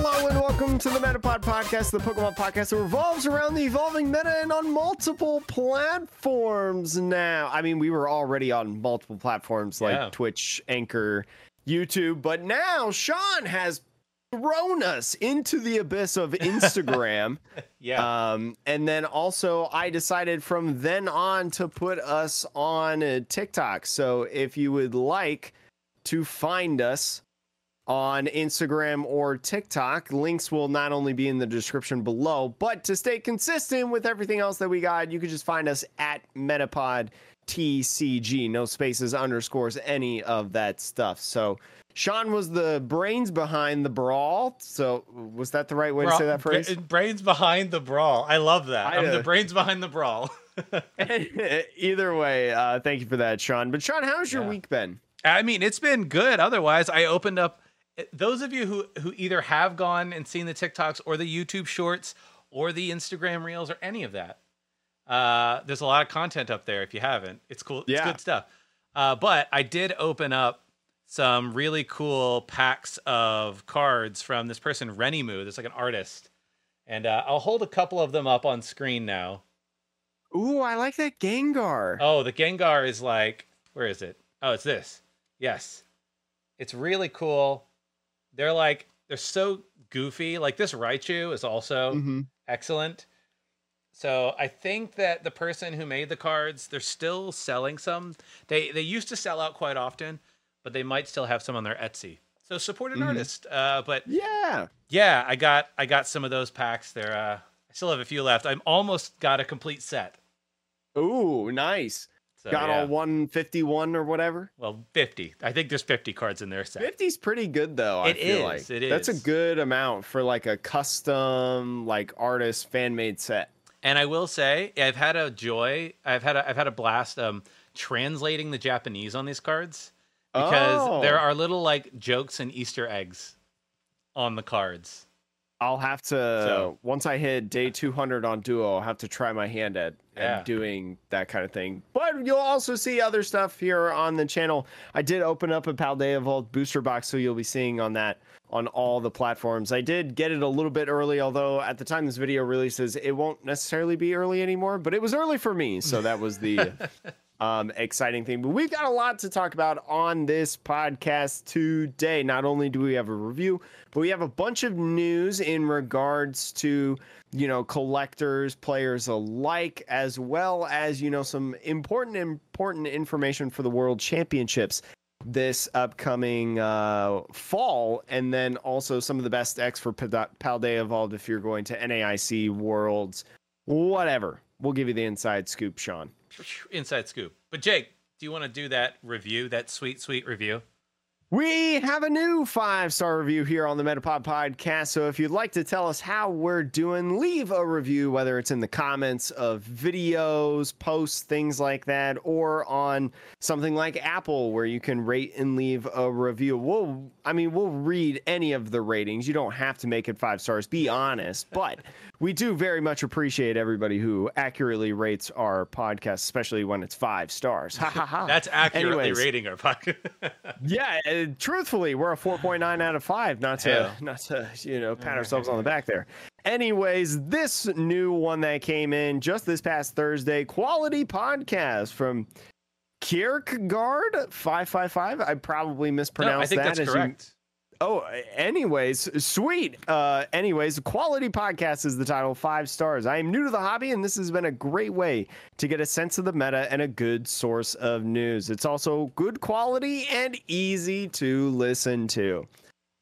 Hello and welcome to the Metapod podcast, the Pokemon podcast that revolves around the evolving meta and on multiple platforms now. I mean, we were already on multiple platforms like Yeah. Twitch, Anchor, YouTube, but now Sean has thrown us into the abyss of Instagram. Yeah. Um, and then also, I decided from then on to put us on uh, TikTok. So if you would like to find us on Instagram or TikTok, links will not only be in the description below, but to stay consistent with everything else that we got, you can just find us at Metapod TCG, no spaces, underscores, any of that stuff. So. Sean was the brains behind the brawl. So, was that the right way to say that phrase? brains behind the brawl. I love that. I, am the brains behind the brawl. Either way, uh, thank you for that, Sean. But Sean, how's your Yeah. week been? I mean, it's been good. Otherwise, I opened up. Those of you who who either have gone and seen the TikToks or the YouTube Shorts or the Instagram Reels or any of that, uh, there's a lot of content up there. If you haven't, it's cool. It's Yeah. good stuff. Uh, but I did open up some really cool packs of cards from this person Renimu. That's like an artist, and uh, I'll hold a couple of them up on screen now. Ooh, I like that Gengar. Oh, the Gengar is like, where is it? Oh, it's this. Yes. It's really cool. They're like, they're so goofy. Like this Raichu is also Mhm. excellent. So I think that the person who made the cards, they're still selling some. They they used to sell out quite often, but they might still have some on their Etsy. So support an Mhm. artist. Uh, but Yeah. yeah, I got I got some of those packs. They're uh, I still have a few left. I'm almost got a complete set. Ooh, nice. So, Got yeah. all 151 or whatever. Well, 50. I think there's 50 cards in their set. 50's pretty good though. I It feel is, like it that's a good amount for like a custom, like artist fan made set. And I will say, I've had a joy. I've had a, I've had a blast um, translating the Japanese on these cards because Oh. there are little like jokes and Easter eggs on the cards. I'll have to So- once I hit day 200 on Duo, I'll have to try my hand at, Yeah. at doing that kind of thing. But you'll also see other stuff here on the channel. I did open up a Paldea Evolved booster box, so you'll be seeing on that on all the platforms. I did get it a little bit early, although at the time this video releases, it won't necessarily be early anymore. But it was early for me, so that was the um, exciting thing. But we've got a lot to talk about on this podcast today. Not only do we have a review, but we have a bunch of news in regards to you know collectors, players alike, as well as you know some important important information for the World Championships this upcoming uh, fall, and then also some of the best X for Paldea Evolved if you're going to NAIC Worlds, whatever. We'll give you the inside scoop, Sean. Inside scoop. But Jake, do you want to do that review, that sweet, sweet review? We have a new five star review here on the Metapod podcast. So if you'd like to tell us how we're doing, leave a review, whether it's in the comments of videos, posts, things like that, or on something like Apple where you can rate and leave a review. We'll, I mean, we'll read any of the ratings. You don't have to make it five stars, be honest, but we do very much appreciate everybody who accurately rates our podcast, especially when it's five stars. Ha ha ha. That's accurately Anyways. rating our podcast. Yeah, uh, truthfully, we're a 4.9 out of 5. Not to Hell. not to, you know, pat ourselves on the back there. Anyways, this new one that came in just this past Thursday, quality podcast from Kierkegaard 555. I probably no, mispronounced I think that that's as you- correct. Oh, anyways, sweet. Uh, anyways, quality podcast is the title. Five stars. I am new to the hobby, and this has been a great way to get a sense of the meta and a good source of news. It's also good quality and easy to listen to.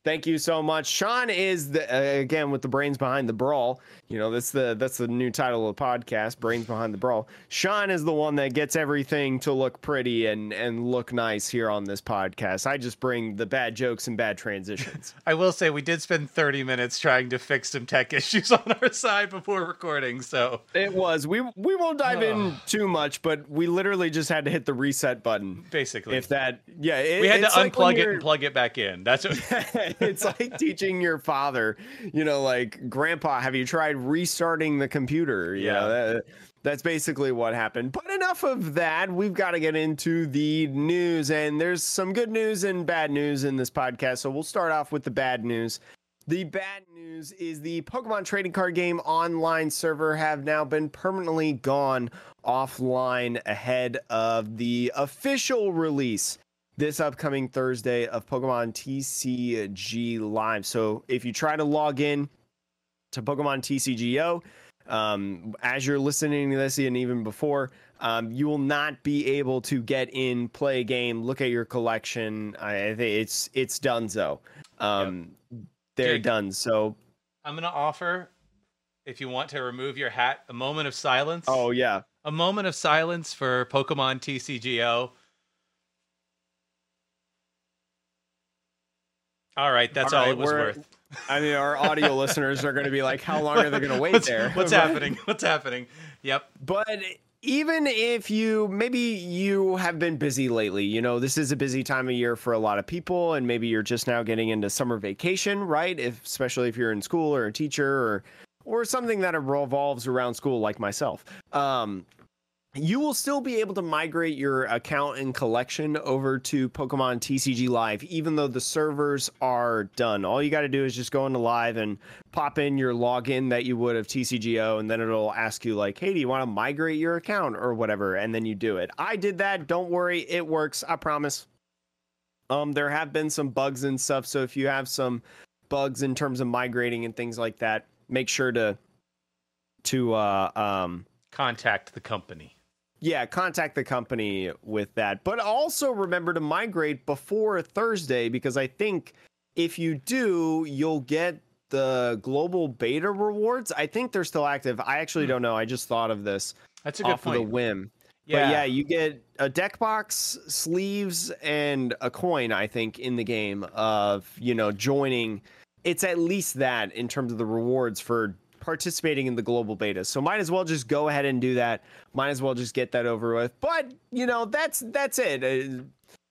Thank you so much. Sean is the uh, again with the brains behind the brawl. You know that's the that's the new title of the podcast, brains behind the brawl. Sean is the one that gets everything to look pretty and and look nice here on this podcast. I just bring the bad jokes and bad transitions. I will say we did spend 30 minutes trying to fix some tech issues on our side before recording. So it was we we won't dive in too much, but we literally just had to hit the reset button. basically, If that, yeah, it, we had to like unplug it and plug it back in. That's what. it's like teaching your father, you know, like, Grandpa, have you tried restarting the computer? You know, Yeah. that- that's basically what happened. But enough of that. We've got to get into the news, and there's some good news and bad news in this podcast. So we'll start off with the bad news. The bad news is the Pokemon trading card game online server have now been permanently gone offline ahead of the official release this upcoming Thursday of Pokemon TCG Live. So if you try to log in to Pokemon TCGO, um, as you're listening to this and even before, um, you will not be able to get in, play a game, look at your collection. I, I think it's it's done. So um, yep. they're Jake, done. So I'm gonna offer, if you want to remove your hat, a moment of silence. Oh yeah, a moment of silence for Pokemon TCGO. All right, that's all, right, it was worth. I mean, our audio listeners are going to be like, "How long are they going to wait what's, there? What's happening? What's happening?" Yep. But even if you maybe you have been busy lately, you know, this is a busy time of year for a lot of people, and maybe you're just now getting into summer vacation, right? If especially if you're in school or a teacher or or something that revolves around school, like myself. Um, you will still be able to migrate your account and collection over to Pokemon TCG Live, even though the servers are done. All you got to do is just go into Live and pop in your login that you would of TCGO, and then it'll ask you, like, hey, do you want to migrate your account or whatever? And then you do it. I did that. Don't worry. It works. I promise. Um, there have been some bugs and stuff. So if you have some bugs in terms of migrating and things like that, make sure to to uh, um, contact the company yeah, contact the company with that. But also remember to migrate before Thursday because I think if you do, you'll get the global beta rewards. I think they're still active. I actually hmm. don't know. I just thought of this. That's a good off point. Of the whim. Yeah. But yeah, you get a deck box, sleeves, and a coin, I think, in the game of, you know, joining. It's at least that in terms of the rewards for participating in the global beta. So might as well just go ahead and do that. Might as well just get that over with. But you know, that's that's it. Uh,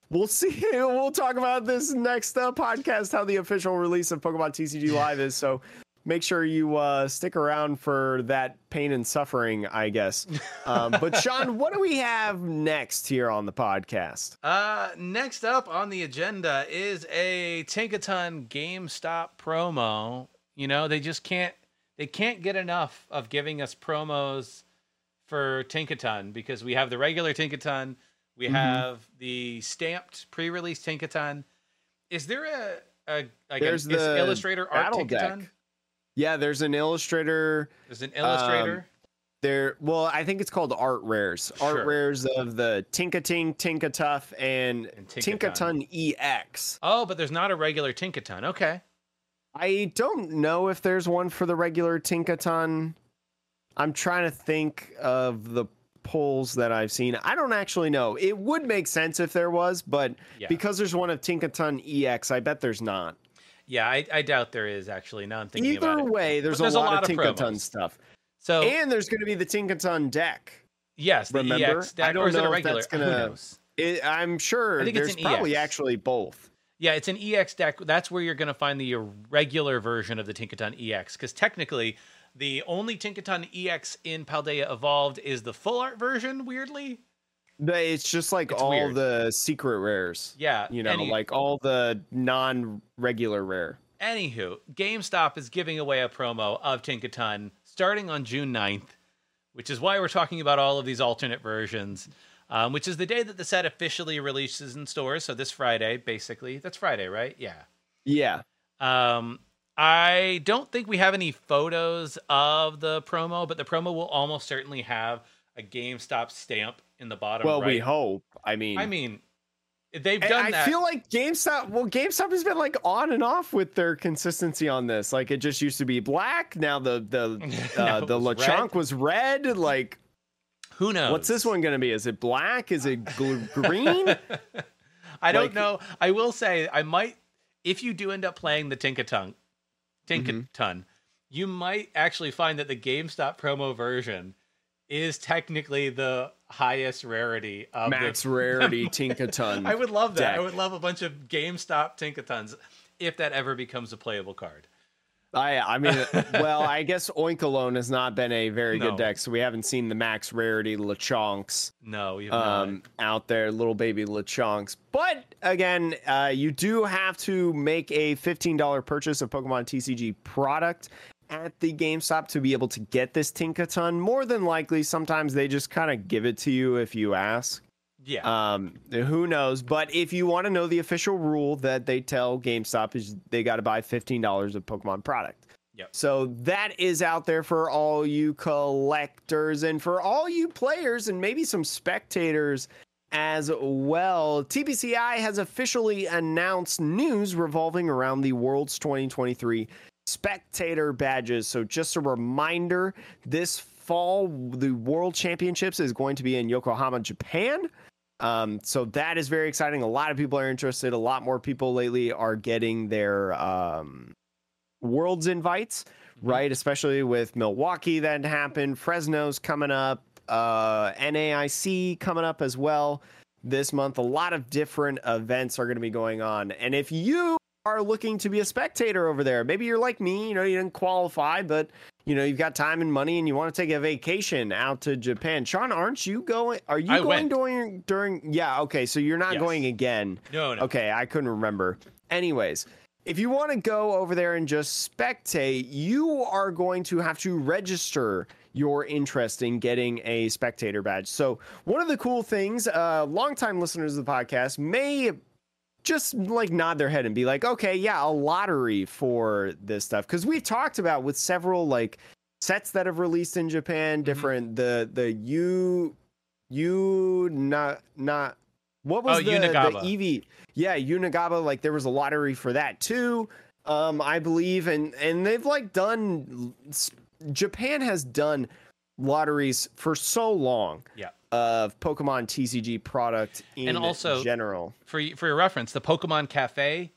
we'll see. We'll talk about this next uh, podcast how the official release of Pokemon TCG Live is. So make sure you uh, stick around for that pain and suffering, I guess. Um, but Sean, what do we have next here on the podcast? Uh, next up on the agenda is a Tinkaton GameStop promo. You know, they just can't they can't get enough of giving us promos for Tinkaton because we have the regular Tinkaton, we mm-hmm. have the stamped pre-release Tinkaton. Is there a a like there's an the illustrator art Tinkaton? Deck. Yeah, there's an illustrator. There's an illustrator. Um, there, well, I think it's called art rares. Art sure. rares of the Tinkatink, Tinkatuff, and, and Tinkaton EX. Oh, but there's not a regular Tinkaton. Okay. I don't know if there's one for the regular Tinkaton. I'm trying to think of the polls that I've seen. I don't actually know. It would make sense if there was, but yeah. because there's one of Tinkaton EX, I bet there's not. Yeah, I, I doubt there is actually. Now I'm thinking Either way, there's, there's, a, lot a lot, of, Tinkaton stuff. So and there's going to be the Tinkaton deck. Yes, the remember? EX deck. I don't or is know it a regular? If that's gonna, it, I'm sure I think there's probably EX. actually both. Yeah, it's an EX deck. That's where you're going to find the regular version of the Tinkaton EX. Because technically, the only Tinkaton EX in Paldea Evolved is the full art version, weirdly. It's just like it's all weird. the secret rares. Yeah. You know, any, like all the non regular rare. Anywho, GameStop is giving away a promo of Tinkaton starting on June 9th, which is why we're talking about all of these alternate versions um, which is the day that the set officially releases in stores. So this Friday, basically. That's Friday, right? Yeah. Yeah. Um, I don't think we have any photos of the promo, but the promo will almost certainly have a GameStop stamp in the bottom. Well, right. we hope. I mean, I mean, they've done I that. feel like GameStop. Well, GameStop has been like on and off with their consistency on this. Like it just used to be black. Now the the uh, the Lechonk was red. Like who knows? What's this one going to be? Is it black? Is it green? I don't know. I will say I might if you do end up playing the Tinkaton, Tinkaton, mm-hmm. you might actually find that the GameStop promo version is technically the highest rarity of max the, rarity Tinkaton. I would love that. Deck. I would love a bunch of GameStop Tinkatons if that ever becomes a playable card. I I mean, well, I guess Oinkologne has not been a very No. good deck, so we haven't seen the max rarity Lechonks No, um, out there, little baby Lechonks. But again, uh, you do have to make a $15 purchase of Pokemon TCG product at the GameStop to be able to get this Tinkaton. More than likely, sometimes they just kind of give it to you if you ask. Yeah. Um, who knows? But if you want to know the official rule that they tell GameStop is they got to buy fifteen dollars of Pokemon product. Yep. So that is out there for all you collectors and for all you players and maybe some spectators as well. TPCI has officially announced news revolving around the World's 2023 spectator badges. So just a reminder, this fall the World Championships is going to be in Yokohama, Japan. Um, so that is very exciting. A lot of people are interested. A lot more people lately are getting their um, Worlds invites, right? Especially with Milwaukee that happened. Fresno's coming up. Uh, NAIC coming up as well this month. A lot of different events are going to be going on. And if you are looking to be a spectator over there, maybe you're like me, you know, you didn't qualify, but you know, you've got time and money and you want to take a vacation out to Japan. Sean, aren't you going? Are you I going went. during during yeah, okay, so you're not Yes. going again. no, no. Okay, I couldn't remember. Anyways, if you want to go over there and just spectate, you are going to have to register your interest in getting a spectator badge. So, one of the cool things, uh, longtime listeners of the podcast may just like nod their head and be like, okay, yeah, a lottery for this stuff. Because we've talked about with several like sets that have released in Japan, different the the you you not not what was Oh, the, Unigaba. the EV? Yeah, Unigaba. Like there was a lottery for that too. Um, I believe, and and they've like done. Japan has done lotteries for so long Yeah. of Pokemon TCG product in And also- general. For for your reference, the Pokemon Cafe,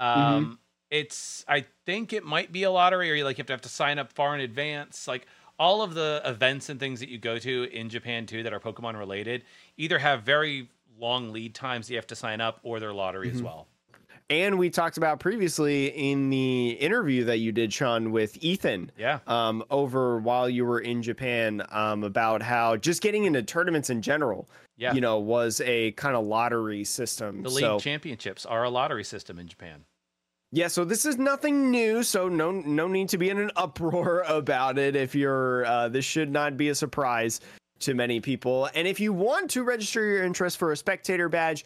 Mm-hmm. um, it's I think it might be a lottery, or you like you have to have to sign up far in advance. Like all of the events and things that you go to in Japan too that are Pokemon related, either have very long lead times you have to sign up, or they're lottery Mm-hmm. as well. And we talked about previously in the interview that you did, Sean, with Ethan. Yeah. Um, over while you were in Japan, um, about how just getting into tournaments in general, Yeah. you know, was a kind of lottery system. The league so championships are a lottery system in Japan. yeah, so this is nothing new. So no, no need to be in an uproar about it. If you're, uh, this should not be a surprise to many people. And if you want to register your interest for a spectator badge,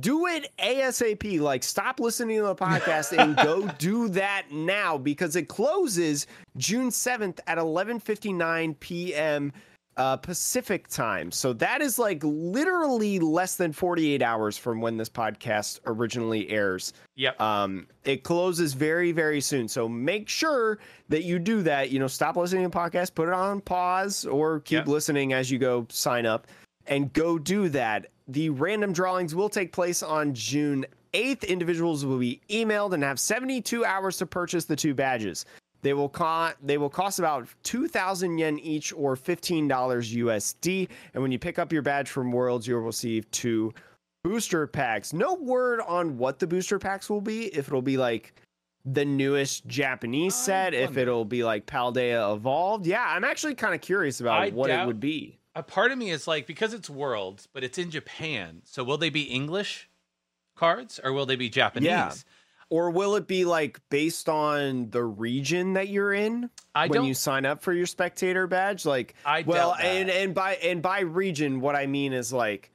do it ASAP. Like, stop listening to the podcast and go do that now because it closes June 7th at 11:59 p.m. Uh, Pacific time. So that is like literally less than 48 hours from when this podcast originally airs. Yep. Um, it closes very, very soon. So make sure that you do that. You know, stop listening to the podcast, put it on pause, or keep Yeah. listening as you go sign up and go do that. The random drawings will take place on June 8th. Individuals will be emailed and have 72 hours to purchase the two badges. They will co- they will cost about 2000 yen each or $15 USD. And when you pick up your badge from Worlds, you'll receive two booster packs. No word on what the booster packs will be. If it'll be like the newest Japanese set, if it'll be like Paldea Evolved. Yeah, I'm actually kind of curious about I what it would be. A part of me is like because it's worlds but it's in japan so will they be english cards or will they be japanese Yeah. Or will it be like based on the region that you're in i when don't you sign up for your spectator badge? Like, I well, and and by and by region, what I mean is like,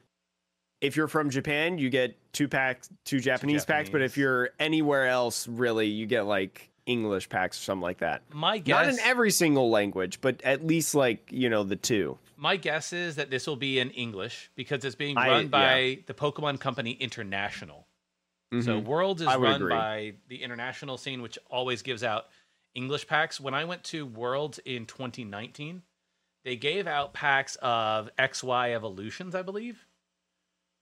if you're from Japan, you get two packs, two Japanese, packs. But if you're anywhere else, really, you get like English packs or something like that. my guess Not in every single language, but at least like you know the two. My guess is that this will be in english because it's being I- run by the pokemon company international so Mhm. worlds is run agree. by the international scene which always gives out english packs when i went to worlds in 2019 they gave out packs of xy evolutions i believe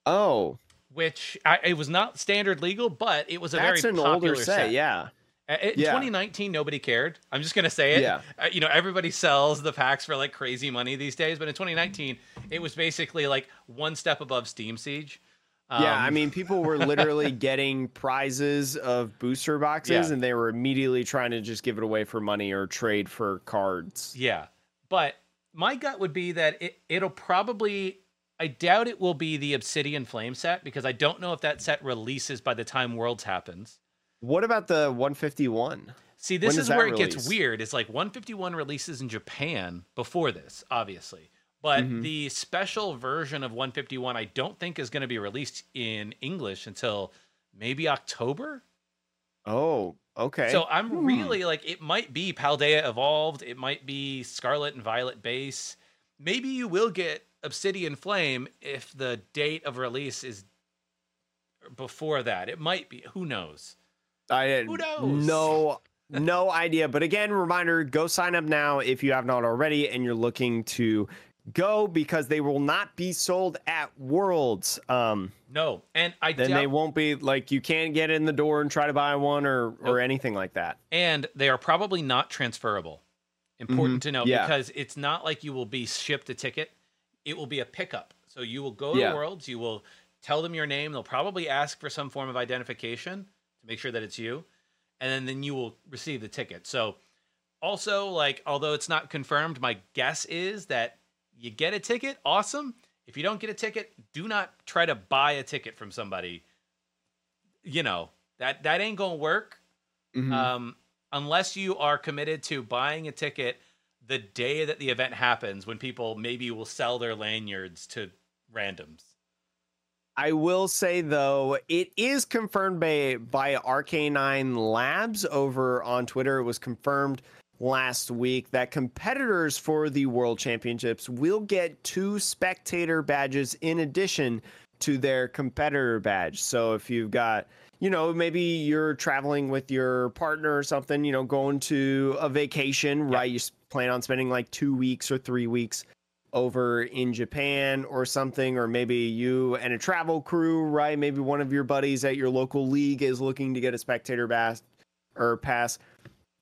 oh, which I, it was not standard legal, but it was a that's very an popular older set. Yeah, Uh, In Yeah. 2019, nobody cared. I'm just gonna say it. Yeah. Uh, you know, everybody sells the packs for like crazy money these days, but in 2019, it was basically like one step above Steam Siege. yeah, I Um, mean, people were literally getting prizes of booster boxes, Yeah. and they were immediately trying to just give it away for money or trade for cards. Yeah, but my gut would be that it it'll probably. I doubt it will be the Obsidian Flame set because I don't know if that set releases by the time Worlds happens. What about the 151? See, this When is where it gets weird. It's like 151 releases in Japan before this, obviously. But Mhm. the special version of 151 I don't think is going to be released in English until maybe October. Oh, okay. So I'm Hmm. really like it might be Paldea Evolved, it might be Scarlet and Violet base. Maybe you will get Obsidian Flame if the date of release is before that. It might be. Who knows? I had Who knows? no no idea. But again, reminder: go sign up now if you have not already, and you're looking to go because they will not be sold at Worlds. Um, No. And I then doubt they won't be like you can't get in the door and try to buy one or or anything like that. and they are probably not transferable. Important to note Mm-hmm. Yeah. because it's not like you will be shipped a ticket. It will be a pickup. So you will go Yeah. to Worlds, you will tell them your name. They'll probably ask for some form of identification to make sure that it's you, and then, then you will receive the ticket. So also like although it's not confirmed, my guess is that you get a ticket, awesome. If you don't get a ticket, do not try to buy a ticket from somebody. You know, that that ain't going to work Mhm. um, unless you are committed to buying a ticket the day that the event happens when people maybe will sell their lanyards to randoms I will say though, it is confirmed by by RK9 Labs over on Twitter. It was confirmed last week that competitors for the World Championships will get two spectator badges in addition to their competitor badge. So if you've got, you know, maybe you're traveling with your partner or something, you know, going to a vacation, right? You plan on spending like 2 weeks or 3 weeks over in Japan or something, or maybe you and a travel crew, right? Maybe one of your buddies at your local league is looking to get a spectator bass or pass.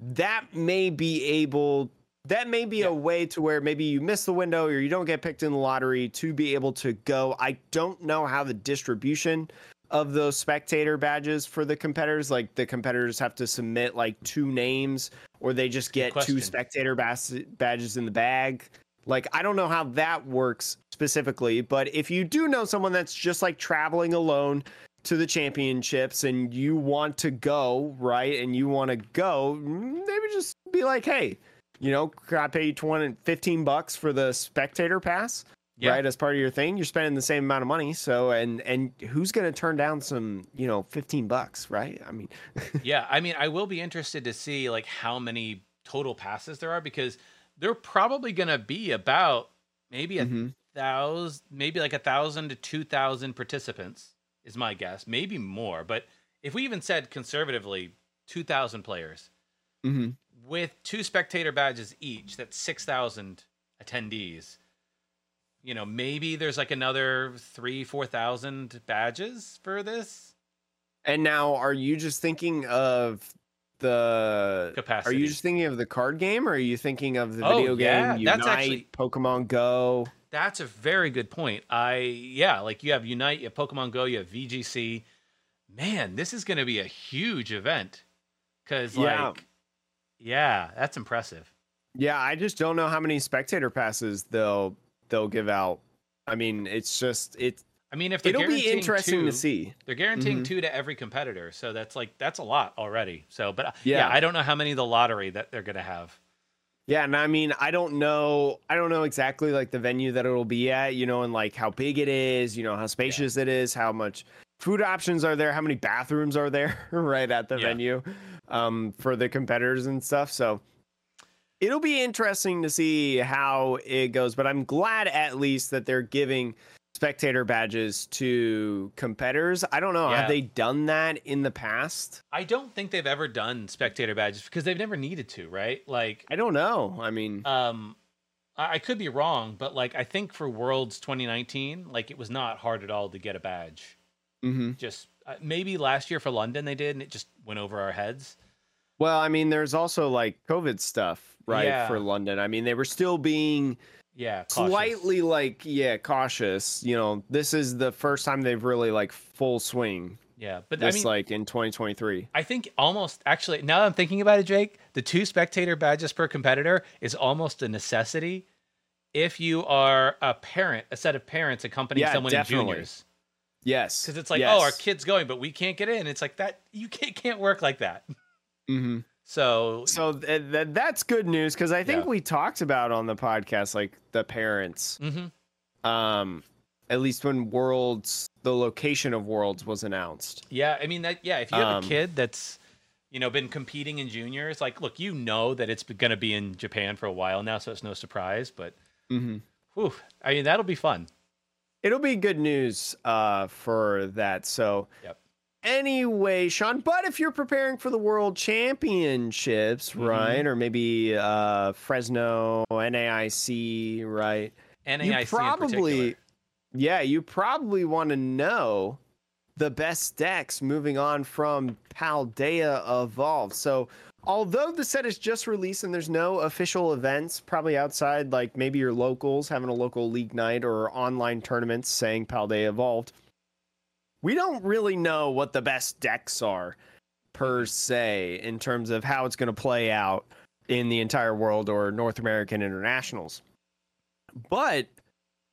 That may be able that may be Yeah. a way to where maybe you miss the window or you don't get picked in the lottery to be able to go. I don't know how the distribution of those spectator badges for the competitors like the competitors have to submit like two names or they just get two spectator bas- badges in the bag like I don't know how that works specifically, but if you do know someone that's just like traveling alone to the championships and you want to go, right? And you want to go, maybe just be like, "Hey, you know, can I pay you 20 15 bucks for the spectator pass?" Yeah. Right, as part of your thing, you're spending the same amount of money. So, and and who's going to turn down some, you know, 15 bucks, right? I mean, yeah i mean i will be interested to see like how many total passes there are because they're probably going to be about maybe a Mhm. thousand maybe like a thousand to two thousand participants is my guess maybe more but if we even said conservatively 2000 players Mhm. with two spectator badges each that's 6000 attendees you know maybe there's like another three four thousand badges for this And now, are you just thinking of the Capacity. Are you just thinking of the card game, or are you thinking of the Oh, video yeah, game that's actually- Pokemon Go? That's a very good point. I yeah, like you have Unite, you have Pokemon Go, you have VGC. Man, this is going to be a huge event. Yeah. like yeah, that's impressive. Yeah, I just don't know how many spectator passes they'll they'll give out. I mean, it's just it's I mean, if they're it'll be interesting two, to see. They're guaranteeing Mhm. two to every competitor, so that's like that's a lot already. So, but uh, yeah, Yeah. I don't know how many the lottery that they're going to have. Yeah, and I mean, I don't know, I don't know exactly like the venue that it'll be at, you know, and like how big it is, you know, how spacious it is, how much food options are there, how many bathrooms are there right at the Yeah. venue um, for the competitors and stuff. So it'll be interesting to see how it goes, but I'm glad at least that they're giving spectator badges to competitors. I don't know, Yeah. have they done that in the past? I don't think they've ever done spectator badges because they've never needed to, right? Like I don't know. I mean, um I could be wrong, but like I think for Worlds 2019, like it was not hard at all to get a badge. mhm. Just uh, maybe last year for London they did, and it just went over our heads. Well, I mean, there's also like COVID stuff, right, Yeah. for London. I mean, they were still being Yeah, cautious. slightly like yeah cautious. You know, this is the first time they've really like full swing. Yeah, but This I mean, like in 2023. I think almost actually now that I'm thinking about it, Jake, the two spectator badges per competitor is almost a necessity if you are a parent, a set of parents accompanying Yeah, someone definitely. in juniors. Yes, Because it's like, yes. oh, our kid's going, but we can't get in. It's like that you can't, can't work like that. hmm So So th- th- that's good news because I think Yeah. we talked about on the podcast like the parents. mhm. Um, at least when Worlds, the location of Worlds was announced. yeah, I mean that yeah, if you have Um, a kid that's you know been competing in juniors, like look, you know that it's going to be in Japan for a while now, so it's no surprise. But Mm-hmm. whew, I mean that'll be fun. It'll be good news uh, for that. So, Yep. Anyway, Sean, but if you're preparing for the World Championships, Mhm. right, or maybe uh, Fresno, NAIC, right, NAIC you probably, yeah, you probably want to know the best decks moving on from Paldea Evolved. So, although the set is just released and there's no official events, probably outside, like maybe your locals having a local league night or online tournaments saying Paldea Evolved, we don't really know what the best decks are per mm-hmm. se in terms of how it's going to play out in the entire world or North American internationals. But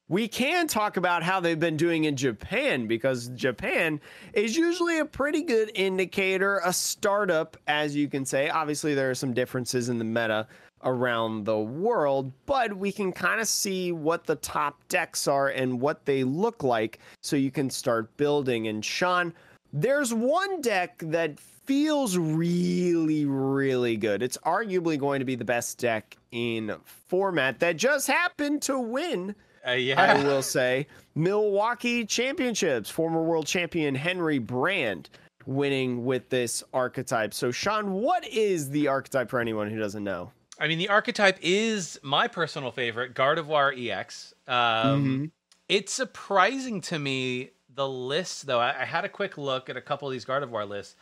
we can talk about how they've been doing in Japan because Japan is usually a pretty good indicator, a startup, as you can say. Obviously, there are some differences in the meta around the world, but we can kind of see what the top decks are and what they look like so you can start building. And Sean, there's one deck that feels really, really good. It's arguably going to be the best deck in format that just happened to win Uh, yeah. I will say Milwaukee Championships, former world champion Henry Brand winning with this archetype. So, Sean, what is the archetype for anyone who doesn't know? I mean, the archetype is my personal favorite, Gardevoir EX. Um, Mm-hmm. It's surprising to me the list, though. I, I had a quick look at a couple of these Gardevoir lists,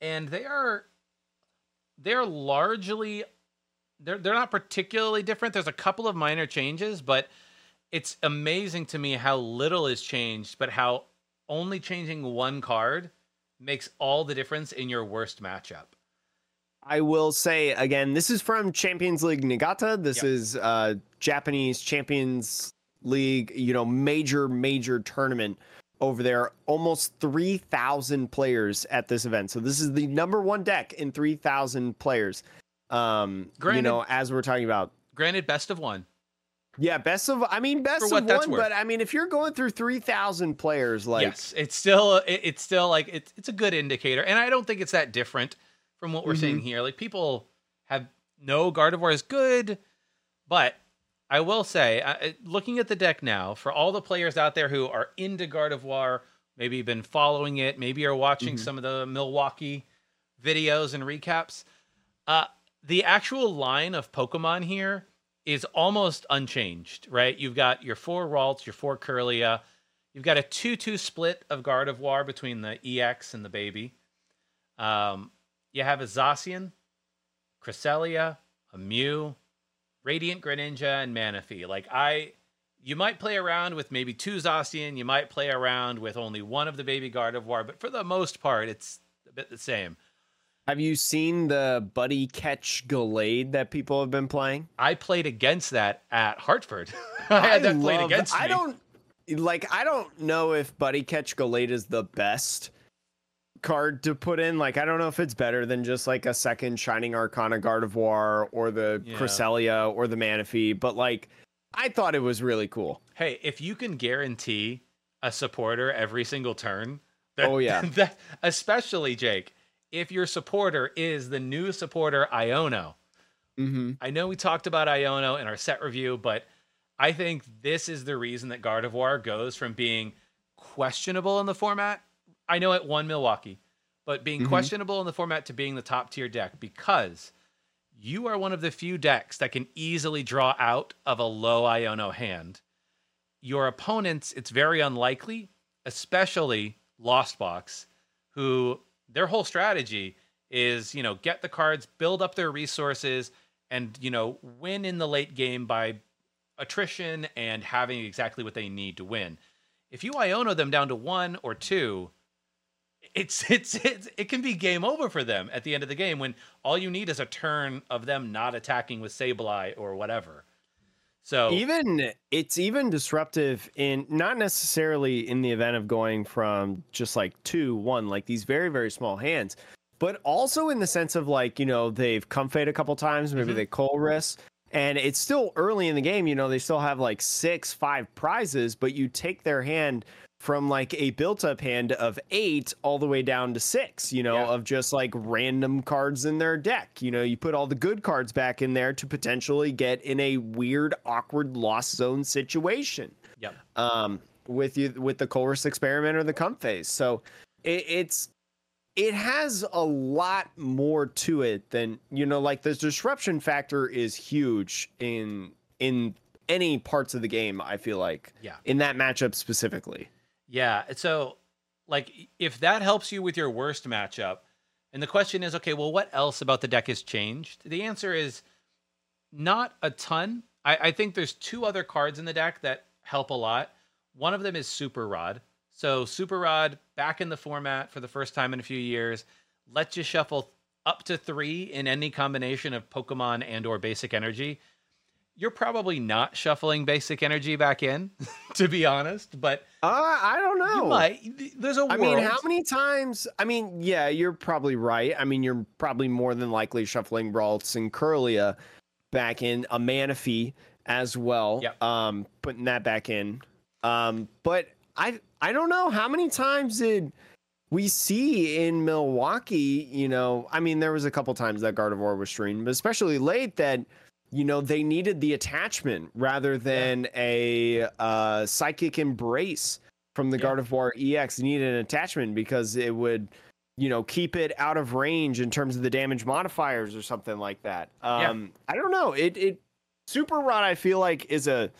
and they are they're largely they're they're not particularly different. There's a couple of minor changes, but it's amazing to me how little is changed, but how only changing one card makes all the difference in your worst matchup. I will say again, this is from Champions League Nagata. This Yep. is uh, Japanese Champions League, you know, major, major tournament over there. Almost 3,000 players at this event. So this is the number one deck in 3,000 players. Um, you know, as we're talking about. Granted, best of one. Yeah, best of, I mean, best of one, but I mean, if you're going through 3,000 players, like, yes, it's still it, it's still like it's it's a good indicator, and I don't think it's that different from what we're Mm-hmm. seeing here. Like people have no Gardevoir is good, but I will say, uh, looking at the deck now, for all the players out there who are into Gardevoir, maybe been following it, maybe are watching Mhm. some of the Milwaukee videos and recaps, uh, the actual line of Pokemon here is almost unchanged, right? You've got your four Ralts, your four Kirlia, you've got a 2 2 split of Gardevoir between the EX and the baby. Um, you have a Zacian, Cresselia, a Mew, Radiant Greninja, and Manaphy. Like, I. You might play around with maybe two Zacian, you might play around with only one of the baby Gardevoir, but for the most part, it's a bit the same. have you seen the Buddy Catch Gallade that people have been playing? I played against that at Hartford. I had that played love- against me. I don't like. I don't know if Buddy Catch Gallade is the best card to put in. Like, I don't know if it's better than just like a second Shining Arcana Gardevoir or the Yeah. Cresselia or the Manaphy. But like, I thought it was really cool. Hey, if you can guarantee a supporter every single turn, that, Oh, yeah. that, especially Jake, if your supporter is the new supporter Iono. Mm-hmm. I know we talked about Iono in our set review, but I think this is the reason that Gardevoir goes from being questionable in the format. I know it won Milwaukee, but being Mhm. questionable in the format to being the top tier deck because you are one of the few decks that can easily draw out of a low Iono hand. Your opponents, it's very unlikely, especially Lost Box, who their whole strategy is, you know, get the cards, build up their resources, and, you know, win in the late game by attrition and having exactly what they need to win. If you Iono them down to one or two, it's, it's it's it can be game over for them at the end of the game when all you need is a turn of them not attacking with Sableye or whatever. So even it's even disruptive in not necessarily in the event of going from just like two one like these very very small hands, but also in the sense of like you know they've Comfade a couple times, maybe Mhm. they risk and it's still early in the game. You know they still have like six five prizes, but you take their hand from like a built up hand of eight all the way down to six, you know, Yeah. of just like random cards in their deck. You know, you put all the good cards back in there to potentially get in a weird, awkward lost zone situation. Yep. Um, with you with the Colress experiment or the Comfeys. So it, it's it has a lot more to it than you know, like the disruption factor is huge in in any parts of the game, I feel like. Yeah. In that matchup specifically. Yeah. So, like, if that helps you with your worst matchup, and the question is, okay, well, what else about the deck has changed? The answer is not a ton. I, I think there's two other cards in the deck that help a lot. One of them is Super Rod. So, Super Rod, back in the format for the first time in a few years, lets you shuffle up to three in any combination of Pokemon and or basic energy. You're probably not shuffling basic energy back in, to be honest, but Uh, I don't know. you might. There's a I world. mean, how many times? I mean, yeah, you're probably right. I mean, you're probably more than likely shuffling Ralts and Kirlia back in a Manaphy as well. Yep. Um, putting that back in. Um, but I I don't know how many times did we see in Milwaukee. You know, I mean, there was a couple times that Gardevoir was streamed, but especially late that. You know, they needed the attachment rather than a uh, psychic embrace from the Yeah. Gardevoir EX needed an attachment because it would, you know, keep it out of range in terms of the damage modifiers or something like that. Yeah. Um, I don't know. It it Super Rod I feel like is a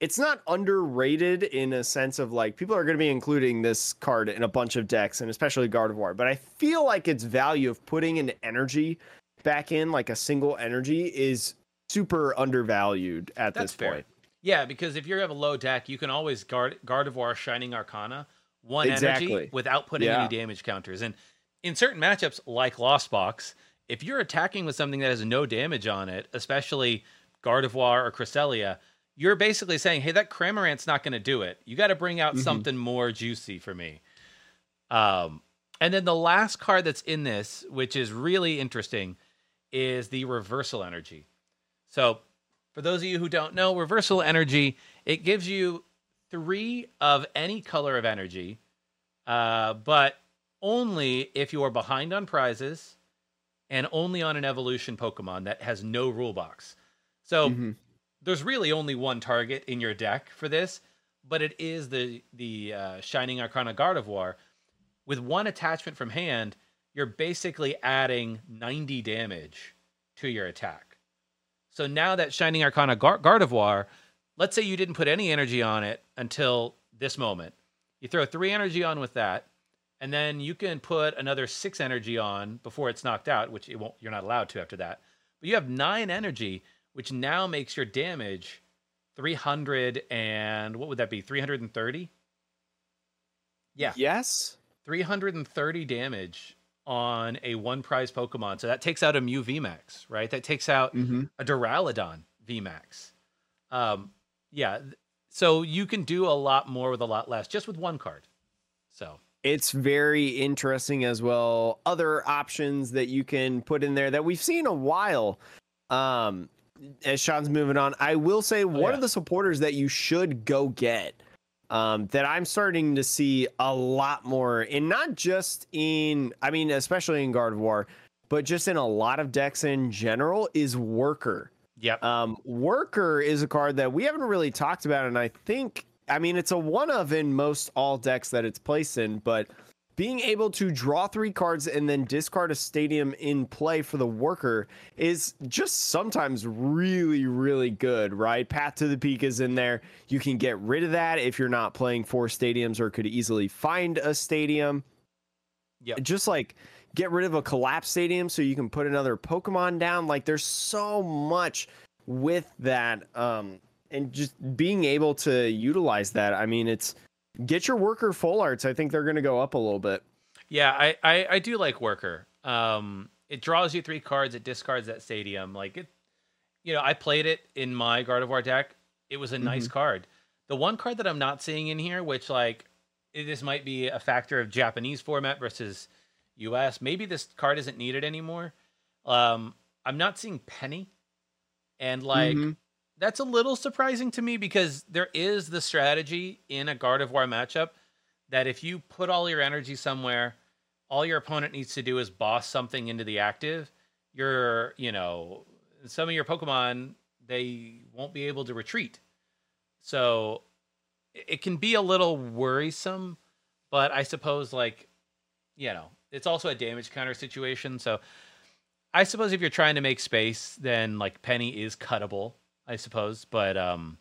it's not underrated in a sense of like people are going to be including this card in a bunch of decks and especially Gardevoir, but I feel like its value of putting an energy back in like a single energy is super undervalued at That's this fair. point. Yeah, because if you have a low deck, you can always guard Gardevoir Shining Arcana one Exactly. energy without putting Yeah. any damage counters. And in certain matchups, like Lost Box, if you're attacking with something that has no damage on it, especially Gardevoir or Cresselia, you're basically saying, "Hey, that Cramorant's not going to do it. You got to bring out Mhm. something more juicy for me." Um, and then the last card that's in this, which is really interesting, is the Reversal Energy. So, for those of you who don't know, Reversal Energy it gives you three of any color of energy, uh, but only if you are behind on prizes and only on an evolution Pokemon that has no rule box. So Mhm. there's really only one target in your deck for this, but it is the the uh, Shining Arcana Gardevoir. With one attachment from hand, you're basically adding 90 damage to your attack. So now that Shining Arcana Gar- Gardevoir, let's say you didn't put any energy on it until this moment. You throw three energy on with that, and then you can put another six energy on before it's knocked out, which it won't, you're not allowed to after that. But you have nine energy, which now makes your damage 300 and what would that be? 330? Yeah. Yes. 330 damage on a one prize Pokemon. So that takes out a Mew VMAX, right? That takes out Mm-hmm. a Duraludon VMAX. Um, yeah. So you can do a lot more with a lot less just with one card. So it's very interesting as well. Other options that you can put in there that we've seen a while. Um, as Sean's moving on, I will say one yeah. of the supporters that you should go get. Um, that I'm starting to see a lot more, and not just in, I mean, especially in Gardevoir, but just in a lot of decks in general, is Worker. yep. Um, Worker is a card that we haven't really talked about, and I think, I mean, it's a one of in most all decks that it's placed in, but being able to draw three cards and then discard a stadium in play for the worker is just sometimes really, really good, right? Path to the Peak is in there. You can get rid of that if you're not playing four stadiums or could easily find a stadium. Yep. Just like get rid of a collapsed stadium so you can put another Pokemon down. Like there's so much with that um and just being able to utilize that. I mean, it's get your worker full arts. I think they're going to go up a little bit. Yeah, I, I, I do like worker. Um, it draws you three cards. It discards that stadium. Like it, you know, I played it in my Gardevoir deck. It was a mm-hmm. nice card. The one card that I'm not seeing in here, which like this might be a factor of Japanese format versus US. Maybe this card isn't needed anymore. Um, I'm not seeing Penny, and like mm-hmm. That's a little surprising to me because there is the strategy in a Gardevoir matchup that if you put all your energy somewhere, all your opponent needs to do is boss something into the active. You're, you know, some of your Pokemon they won't be able to retreat. So it can be a little worrisome, but I suppose like you know, it's also a damage counter situation. So I suppose if you're trying to make space, then like Penny is cuttable, I suppose. But um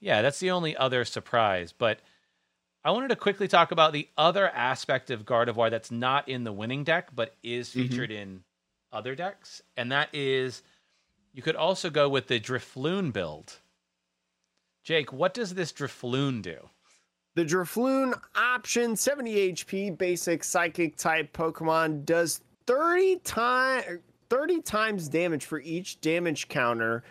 yeah, that's the only other surprise. But I wanted to quickly talk about the other aspect of Gardevoir that's not in the winning deck, but is mm-hmm. featured mm-hmm. in other decks, and that is you could also go with the Drifloon build. Jake, what does this Drifloon do? The Drifloon option 70 HP basic psychic type Pokemon does 30 times 30 times damage for each damage counter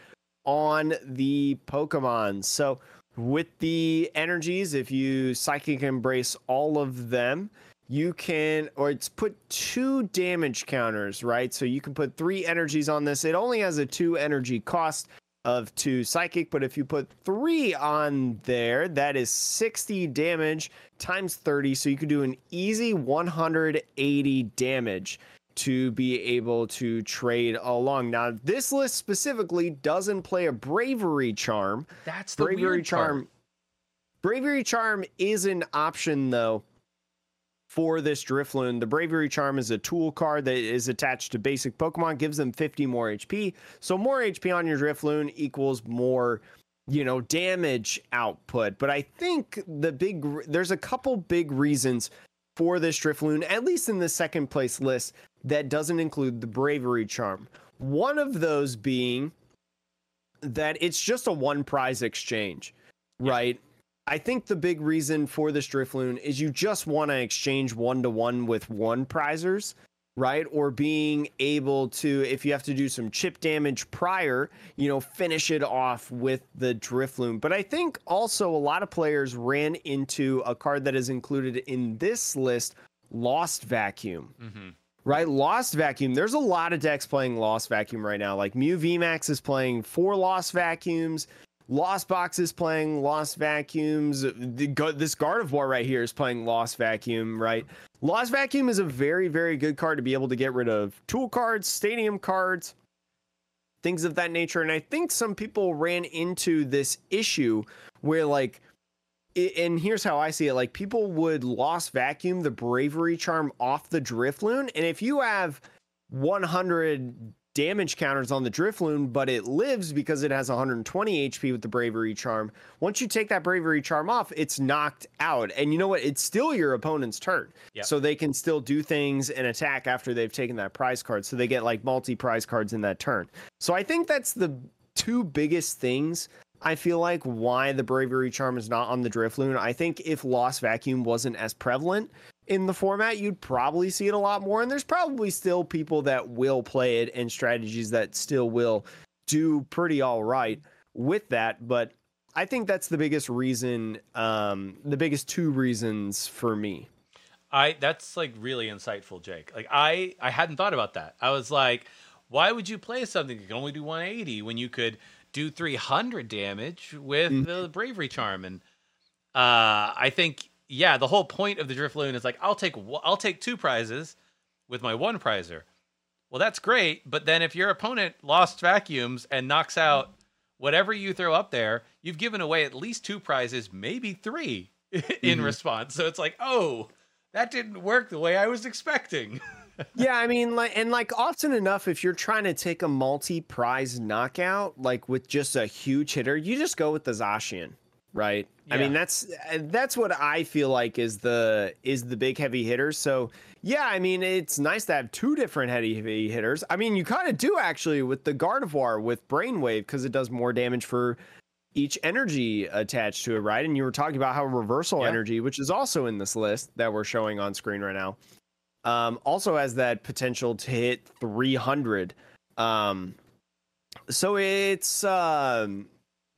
on the Pokemon. So with the energies, if you psychic embrace all of them, you can or it's put two damage counters, right? So you can put three energies on this. It only has a two energy cost of two psychic, but if you put three on there, that is 60 damage times 30. So you can do an easy 180 damage to be able to trade along. Now, this list specifically doesn't play a bravery charm. That's the bravery charm. Part. Bravery charm is an option though for this Drifloon. The Bravery Charm is a tool card that is attached to basic Pokemon, gives them 50 more HP. So more HP on your Drifloon equals more, you know, damage output. But I think the big there's a couple big reasons for this Drifloon, at least in the second place list, that doesn't include the Bravery Charm. One of those being that it's just a one prize exchange, right? I think the big reason for this Drifloon is you just want to exchange one to one with one prizers, right? Or being able to, if you have to do some chip damage prior, you know, finish it off with the Drifloon. But I think also a lot of players ran into a card that is included in this list, Lost Vacuum. Mm-hmm right? Lost Vacuum. There's a lot of decks playing Lost Vacuum right now. Like Mew VMAX is playing four Lost Vacuums. Lost Box is playing Lost Vacuums. This Gardevoir right here is playing Lost Vacuum, right? Lost Vacuum is a very, very good card to be able to get rid of tool cards, stadium cards, things of that nature. And I think some people ran into this issue where, like, and here's how I see it like, people would Lost Vacuum the Bravery Charm off the Drifloon. And if you have 100 damage counters on the Drifloon, but it lives because it has 120 HP with the Bravery Charm. Once you take that Bravery Charm off, it's knocked out. And you know what? It's still your opponent's turn. Yep. So they can still do things and attack after they've taken that prize card. So they get like multi prize cards in that turn. So I think that's the two biggest things I feel like why the Bravery Charm is not on the Drifloon. I think if Lost Vacuum wasn't as prevalent, in the format, you'd probably see it a lot more. And there's probably still people that will play it and strategies that still will do pretty all right with that. But I think that's the biggest reason, um, the biggest two reasons for me. I that's like really insightful, Jake. Like I I hadn't thought about that. I was like, why would you play something that can only do 180 when you could do 300 damage with mm-hmm. the bravery charm? And uh, I think yeah, the whole point of the Drifloon is like I'll take I'll take two prizes with my one prizer. Well, that's great, but then if your opponent lost vacuums and knocks out whatever you throw up there, you've given away at least two prizes, maybe three in mm-hmm. response. So it's like, "Oh, that didn't work the way I was expecting." yeah, I mean, like, and like often enough, if you're trying to take a multi-prize knockout, like with just a huge hitter, you just go with the Zacian right? Yeah. I mean, that's that's what I feel like is the is the big heavy hitters. So yeah, I mean, it's nice to have two different heavy heavy hitters. I mean, you kind of do actually with the Gardevoir with Brainwave because it does more damage for each energy attached to it, right? And you were talking about how reversal Yeah. energy, which is also in this list that we're showing on screen right now, um, also has that potential to hit 300. Um, so it's um,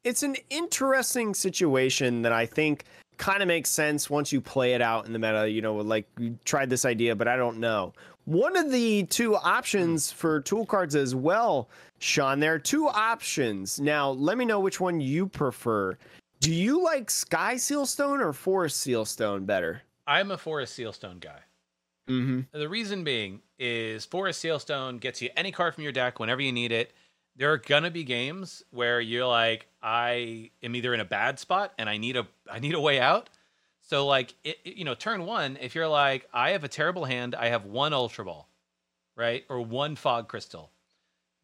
it's an interesting situation that I think kind of makes sense once you play it out in the meta. You know, like you tried this idea, but I don't know. One of the two options for tool cards as well, Sean. There are two options. Now, let me know which one you prefer. Do you like Sky Sealstone or Forest Sealstone better? I'm a Forest Sealstone guy. Mm-hmm. The reason being is Forest Sealstone gets you any card from your deck whenever you need it. There are gonna be games where you're like, I am either in a bad spot and I need a I need a way out. So like, it, it- you know, turn one, if you're like, I have a terrible hand, I have one Ultra Ball, right, or one Fog Crystal,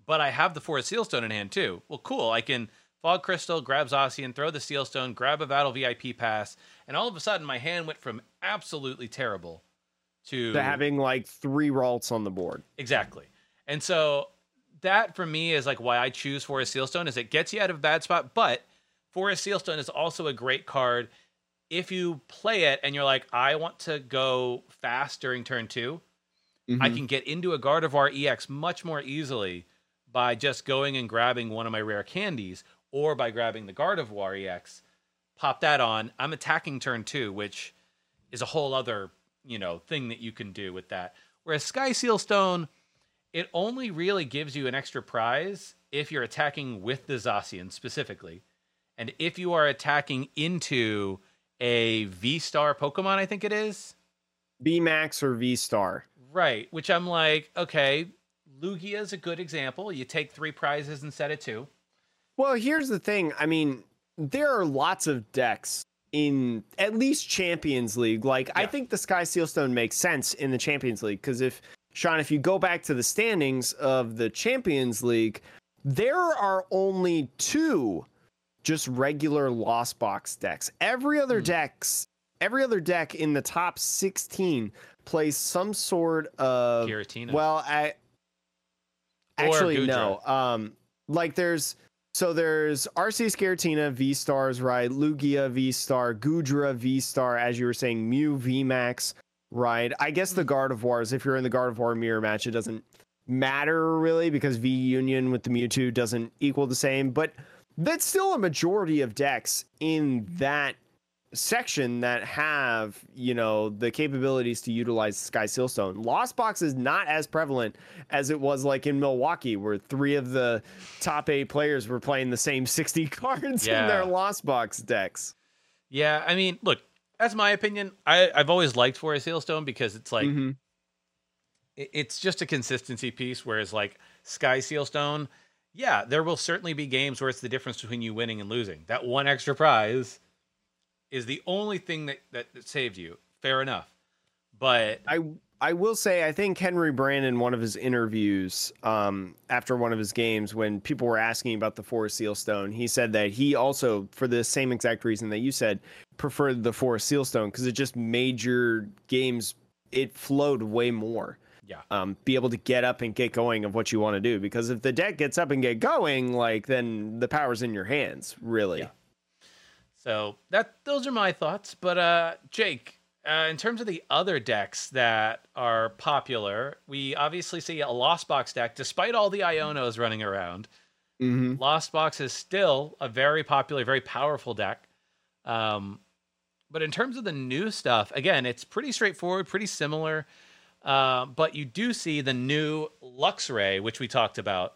but I have the Forest seal stone in hand too. Well, cool. I can Fog Crystal, grab Zacian, throw the seal stone, grab a Battle VIP pass, and all of a sudden my hand went from absolutely terrible to To having like three Ralts on the board. Exactly. And so that for me is like why I choose Forest Sealstone is it gets you out of a bad spot, but Forest Sealstone is also a great card if you play it and you're like, I want to go fast during turn 2 I Mhm. can get into a Gardevoir EX much more easily by just going and grabbing one of my rare candies or by grabbing the Gardevoir EX, pop that on. I'm attacking turn two, which is a whole other, you know, thing that you can do with that. Whereas Sky Seal Stone, it only really gives you an extra prize if you're attacking with the Zacian specifically. And if you are attacking into a V Star Pokemon, I think it is. VMAX or V Star. Right, which I'm like, okay, Lugia is a good example. You take three prizes instead of two. Well, here's the thing. I mean, there are lots of decks in at least Champions League. Like, I think the Sky Seal Stone makes sense in the Champions League because if Sean, if you go back to the standings of the Champions League, there are only two just regular loss Box decks. Every other Hmm. decks, every other deck in the top 16 plays some sort of Giratina. well, I actually no. Um, like there's so there's Arceus Giratina V stars, right? Lugia V star, Gudra V star, as you were saying, Mew V Max, right? I guess the Gardevoirs. If you're in the Guard of Gardevoir mirror match, it doesn't matter really because V Union with the Mewtwo doesn't equal the same, but that's still a majority of decks in that section that have you know the capabilities to utilize Sky Sealstone. Lost Box is not as prevalent as it was like in Milwaukee, where three of the top eight players were playing the same sixty cards in their Yeah. Lost Box decks. yeah, I mean, look, that's my opinion. I, I've always liked Forest Sealstone because it's like Mhm. it- it's just a consistency piece. Whereas like Sky Sealstone, yeah, there will certainly be games where it's the difference between you winning and losing. That one extra prize is the only thing that that, that saved you. Fair enough, but I I will say I think Henry Brand in one of his interviews um, after one of his games when people were asking about the Forest Seal Stone, he said that he also for the same exact reason that you said preferred the Forest Seal Stone because it just made your games it flowed way more. yeah, Um, be able to get up and get going of what you want to do because if the deck gets up and get going, like then the power's in your hands, really. Yeah. So that those are my thoughts. But uh, Jake, uh, in terms of the other decks that are popular, we obviously see a Lost Box deck, despite all the Ionos running around. hmm Lost Box is still a very popular, very powerful deck. Um, but in terms of the new stuff, again, it's pretty straightforward, pretty similar. Uh, but you do see the new Luxray, which we talked about.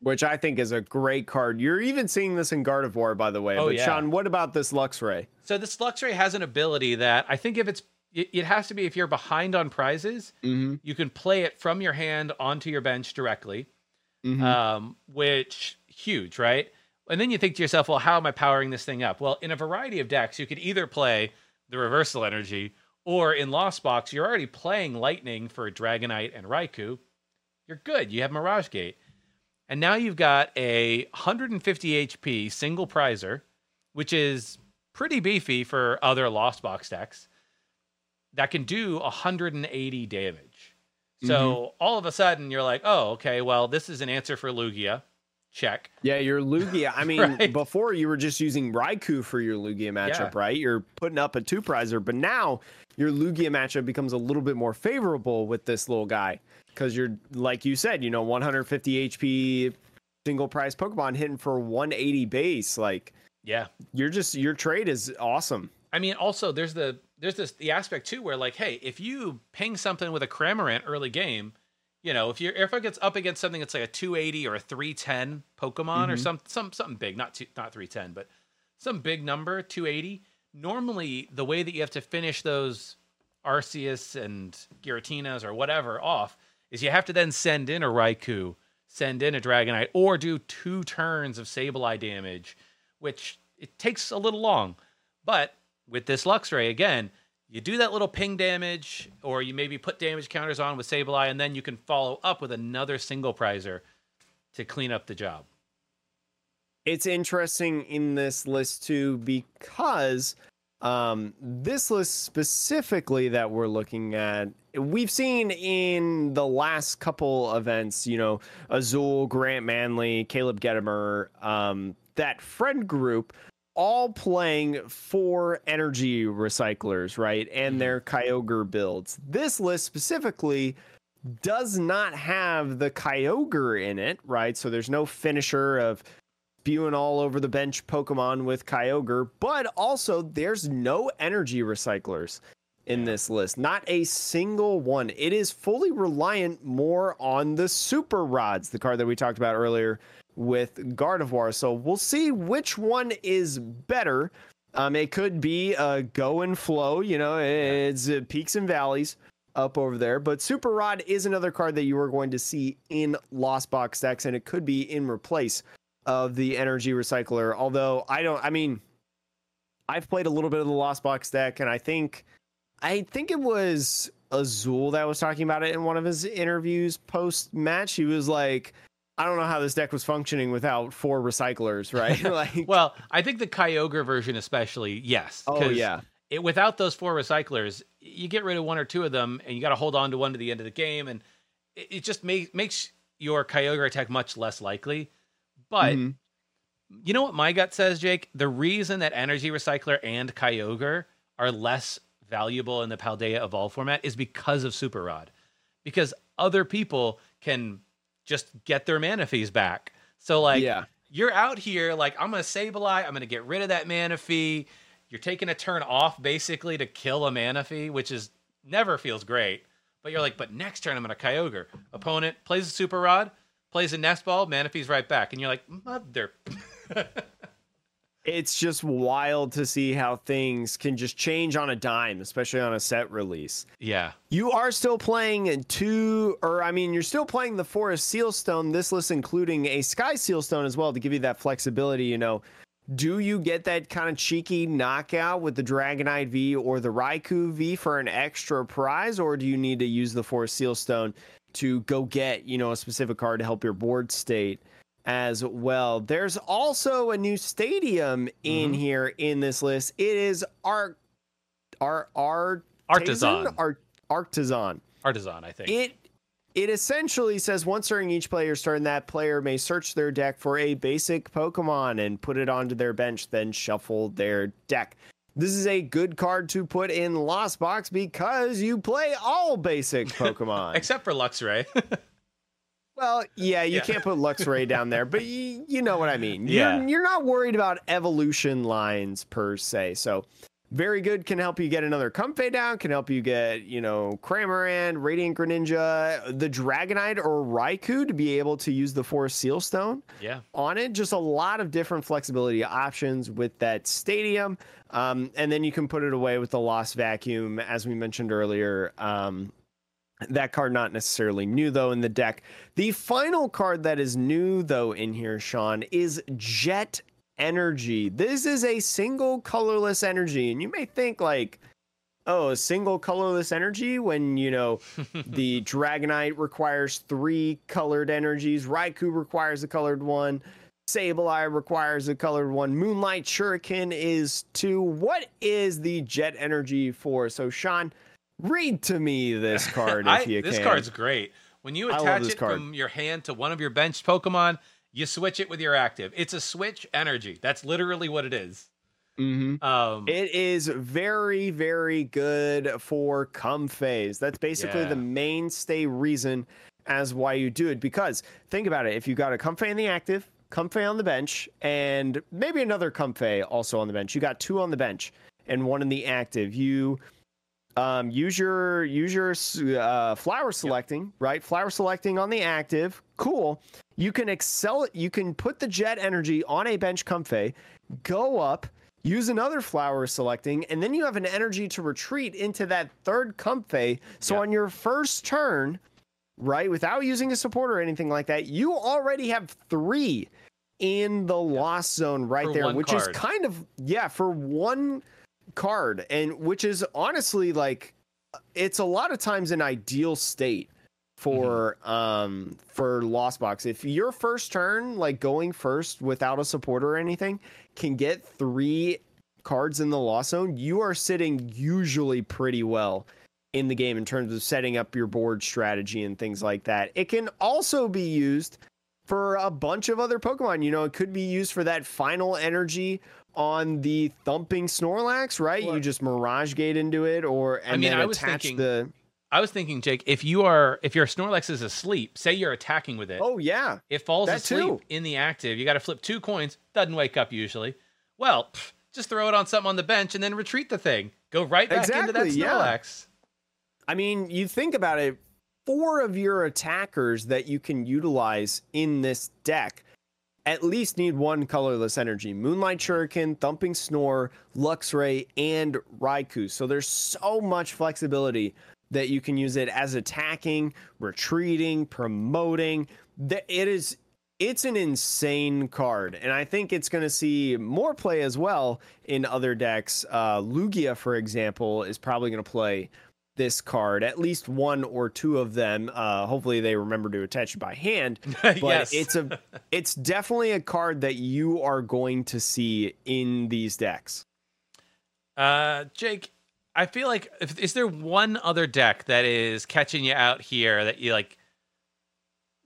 Which I think is a great card. You're even seeing this in Gardevoir, by the way. Oh, but yeah. Sean, what about this Luxray? So this Luxray has an ability that I think if it's it, has to be if you're behind on prizes, Mm-hmm. you can play it from your hand onto your bench directly, Mhm. um, which huge, right? And then you think to yourself, well, how am I powering this thing up? Well, in a variety of decks, you could either play the reversal energy, or in Lost Box, you're already playing Lightning for Dragonite and Raikou. You're good. You have Mirage Gate. And now you've got a 150 HP single prizer, which is pretty beefy for other Lost Box decks that can do 180 damage. So mm-hmm. all of a sudden you're like, oh, okay, well, this is an answer for Lugia. Check. Yeah, your Lugia. I mean, Right. before you were just using Raikou for your Lugia matchup, Yeah. right? You're putting up a two prizer, but now your Lugia matchup becomes a little bit more favorable with this little guy because you're, like you said, you know, 150 HP single prize Pokemon hitting for 180 base. Like, Yeah. you're just, your trade is awesome. I mean, also there's the there's this the aspect too where like, hey, if you ping something with a Cramorant early game, you know, if you're if it gets up against something that's like a 280 or a 310 Pokemon or Mhm. some some something big, not two, not 310, but some big number, 280. Normally, the way that you have to finish those Arceus and Giratinas or whatever off is you have to then send in a Raikou, send in a Dragonite, or do two turns of Sableye damage, which it takes a little long. But with this Luxray, again, you do that little ping damage, or you maybe put damage counters on with Sableye, and then you can follow up with another single prizer to clean up the job. it's interesting in this list too because um, this list specifically that we're looking at we've seen in the last couple events you know azul grant manley caleb Gedemer um, that friend group all playing four energy recyclers right and Mhm. their kyogre builds this list specifically does not have the kyogre in it right so there's no finisher of spewing all over the bench Pokemon with Kyogre, but also there's no energy recyclers in this list. Not a single one. It is fully reliant more on the Super Rods, the card that we talked about earlier with Gardevoir. So we'll see which one is better. Um, it could be a go and flow, you know, it's uh, peaks and valleys up over there. But Super Rod is another card that you are going to see in Lost Box decks, and it could be in replace of the energy recycler. Although I don't, I mean, I've played a little bit of the Lost Box deck, and I think, I think it was Azul that was talking about it in one of his interviews post match. He was like, I don't know how this deck was functioning without four recyclers, right? like, Well, I think the Kyogre version, especially, yes. oh yeah, It, without those four recyclers, you get rid of one or two of them, and you got to hold on to one to the end of the game, and it, it just make, makes your Kyogre attack much less likely. But Mhm. you know what my gut says, Jake? The reason that Energy Recycler and Kyogre are less valuable in the Paldea Evolve format is because of Super Rod. Because other people can just get their Manaphys back. So like yeah, you're out here like I'm gonna Sableye, I'm gonna get rid of that Manaphy. You're taking a turn off basically to kill a Manaphy, which is never feels great. But you're like, but next turn I'm gonna Kyogre. Opponent plays a super rod, plays a nest ball, Manaphy's right back, and you're like, mother. it's just wild to see how things can just change on a dime, especially on a set release. yeah, You are still playing two, or I mean, you're still playing the Forest Sealstone. This list including a Sky Sealstone as well to give you that flexibility. You know, do you get that kind of cheeky knockout with the Dragonite V or the Raikou V for an extra prize, or do you need to use the Forest Sealstone to go get you know a specific card to help your board state? As well, there's also a new stadium in Mhm. here in this list. It is Arc, Ar, Ar, Artazon, Art, Artazon. Artazon, I think. It it essentially says once during each player's turn, that player may search their deck for a basic Pokemon and put it onto their bench, then shuffle their deck. This is a good card to put in Lost Box because you play all basic Pokemon. Except for Luxray. well, yeah, you Yeah. can't put Luxray down there, but you, you know what I mean. Yeah. You're, you're not worried about evolution lines per se. So very good can help you get another Comfey down, can help you get, you know, Cramorant, Radiant Greninja, the Dragonite or Raikou to be able to use the Forest Sealstone yeah, on it. Just a lot of different flexibility options with that stadium. Um, and then you can put it away with the Lost Vacuum, as we mentioned earlier. Um, that card not necessarily new though in the deck. The final card that is new though in here, Sean, is Jet Energy. This is a single colorless energy, and you may think like, oh, a single colorless energy when you know the Dragonite requires three colored energies, Raikou requires a colored one. Sableye requires a colored one. Moonlight Shuriken is two. What is the jet energy for? So, Sean, read to me this card if I- you this can. This card's great. When you attach it card. from your hand to one of your bench Pokemon, you switch it with your active. It's a switch energy. That's literally what it is. Mm-hmm. Um, It is very, very good for Comfeys. That's basically Yeah. the mainstay reason as why you do it. Because think about it: if you got a comfey in the active, comfey on the bench, and maybe another comfey also on the bench, you got two on the bench and one in the active. You um, use your use your uh, flower selecting, right? Flower selecting on the active, cool. You can excel. You can put the jet energy on a bench comfey, go up, use another flower selecting, and then you have an energy to retreat into that third comfey. So Yeah. on your first turn, right, without using a support or anything like that, you already have three in the lost zone right For there, which card. is kind of yeah for one card, and which is honestly like it's a lot of times an ideal state for um for lost box. If your first turn like going first without a supporter or anything can get three cards in the lost zone you are sitting usually pretty well in the game in terms of setting up your board strategy and things like that. It can also be used for a bunch of other pokemon you know it could be used for that final energy on the thumping snorlax right you just mirage gate into it or and mean, then I was attach thinking- the I was thinking, Jake, if you are if your Snorlax is asleep, say you're attacking with it, oh yeah it falls that asleep too. in the active. You got to flip two coins. Doesn't wake up usually. Well, pff, just throw it on something on the bench and then retreat the thing. Go right back into that Exactly, yeah. Snorlax. I mean, you think about it, four of your attackers that you can utilize in this deck at least need one colorless energy Moonlight Shuriken, Thumping Snore, Luxray, and Raikou. So there's so much flexibility that you can use it as attacking, retreating, promoting. It is. It's an insane card, and I think it's going to see more play as well in other decks. Uh, Lugia, for example, is probably going to play this card, at least one or two of them. Uh, hopefully, they remember to attach it by hand. But yes. it's a, it's definitely a card that you are going to see in these decks. Uh, Jake, I feel like if, is there one other deck that is catching you out here that you like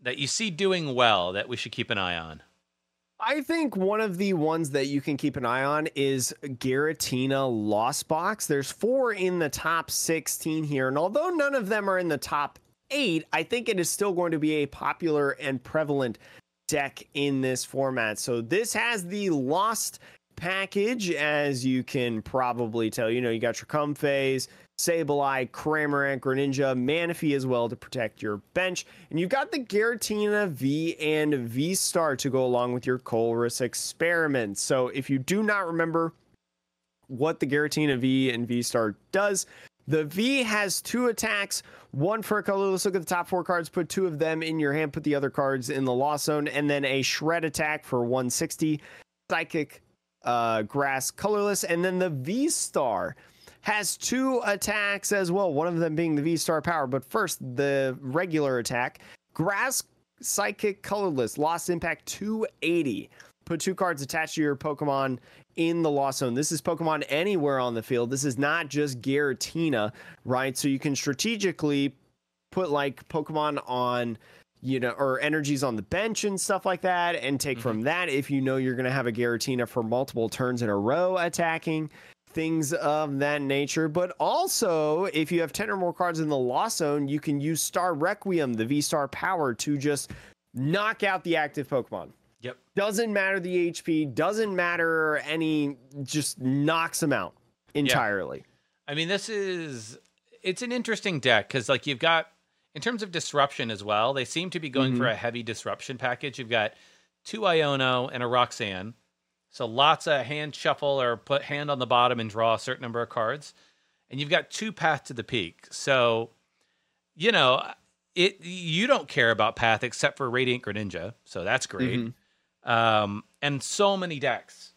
that you see doing well that we should keep an eye on? I think one of the ones that you can keep an eye on is Giratina Lost Box. There's four in the top 16 here, and although none of them are in the top eight, I think it is still going to be a popular and prevalent deck in this format. So this has the Lost package, as you can probably tell. You know, you got your Comfeys, Sableye, Cramorant, Greninja, Manaphy as well to protect your bench. And you've got the Giratina V and V Star to go along with your Colress experiment. So if you do not remember what the Giratina V and V Star does, the V has two attacks, one for color. Let's look at the top four cards. Put two of them in your hand, put the other cards in the lost zone, and then a shred attack for 160. Psychic uh, grass colorless, and then the V Star has two attacks as well. One of them being the V Star power, but first the regular attack. Grass psychic colorless, lost impact 280. Put two cards attached to your Pokemon in the lost zone. This is Pokemon anywhere on the field. This is not just Giratina, right? So you can strategically put like Pokemon on you know, or energies on the bench and stuff like that, and take mm-hmm. from that if you know you're going to have a Giratina for multiple turns in a row attacking, things of that nature. But also, if you have 10 or more cards in the Lost Zone, you can use Star Requiem, the V Star power, to just knock out the active Pokemon. Yep. Doesn't matter the HP, doesn't matter any, just knocks them out entirely. I mean, this is it's an interesting deck because like you've got in terms of disruption as well. They seem to be going for mm-hmm. a heavy disruption package. You've got two Iono and a Roxanne, so lots of hand shuffle or put hand on the bottom and draw a certain number of cards, and you've got two Path to the Peak. So you know it. You don't care about Path except for Radiant Greninja, so that's great. Um, and so many decks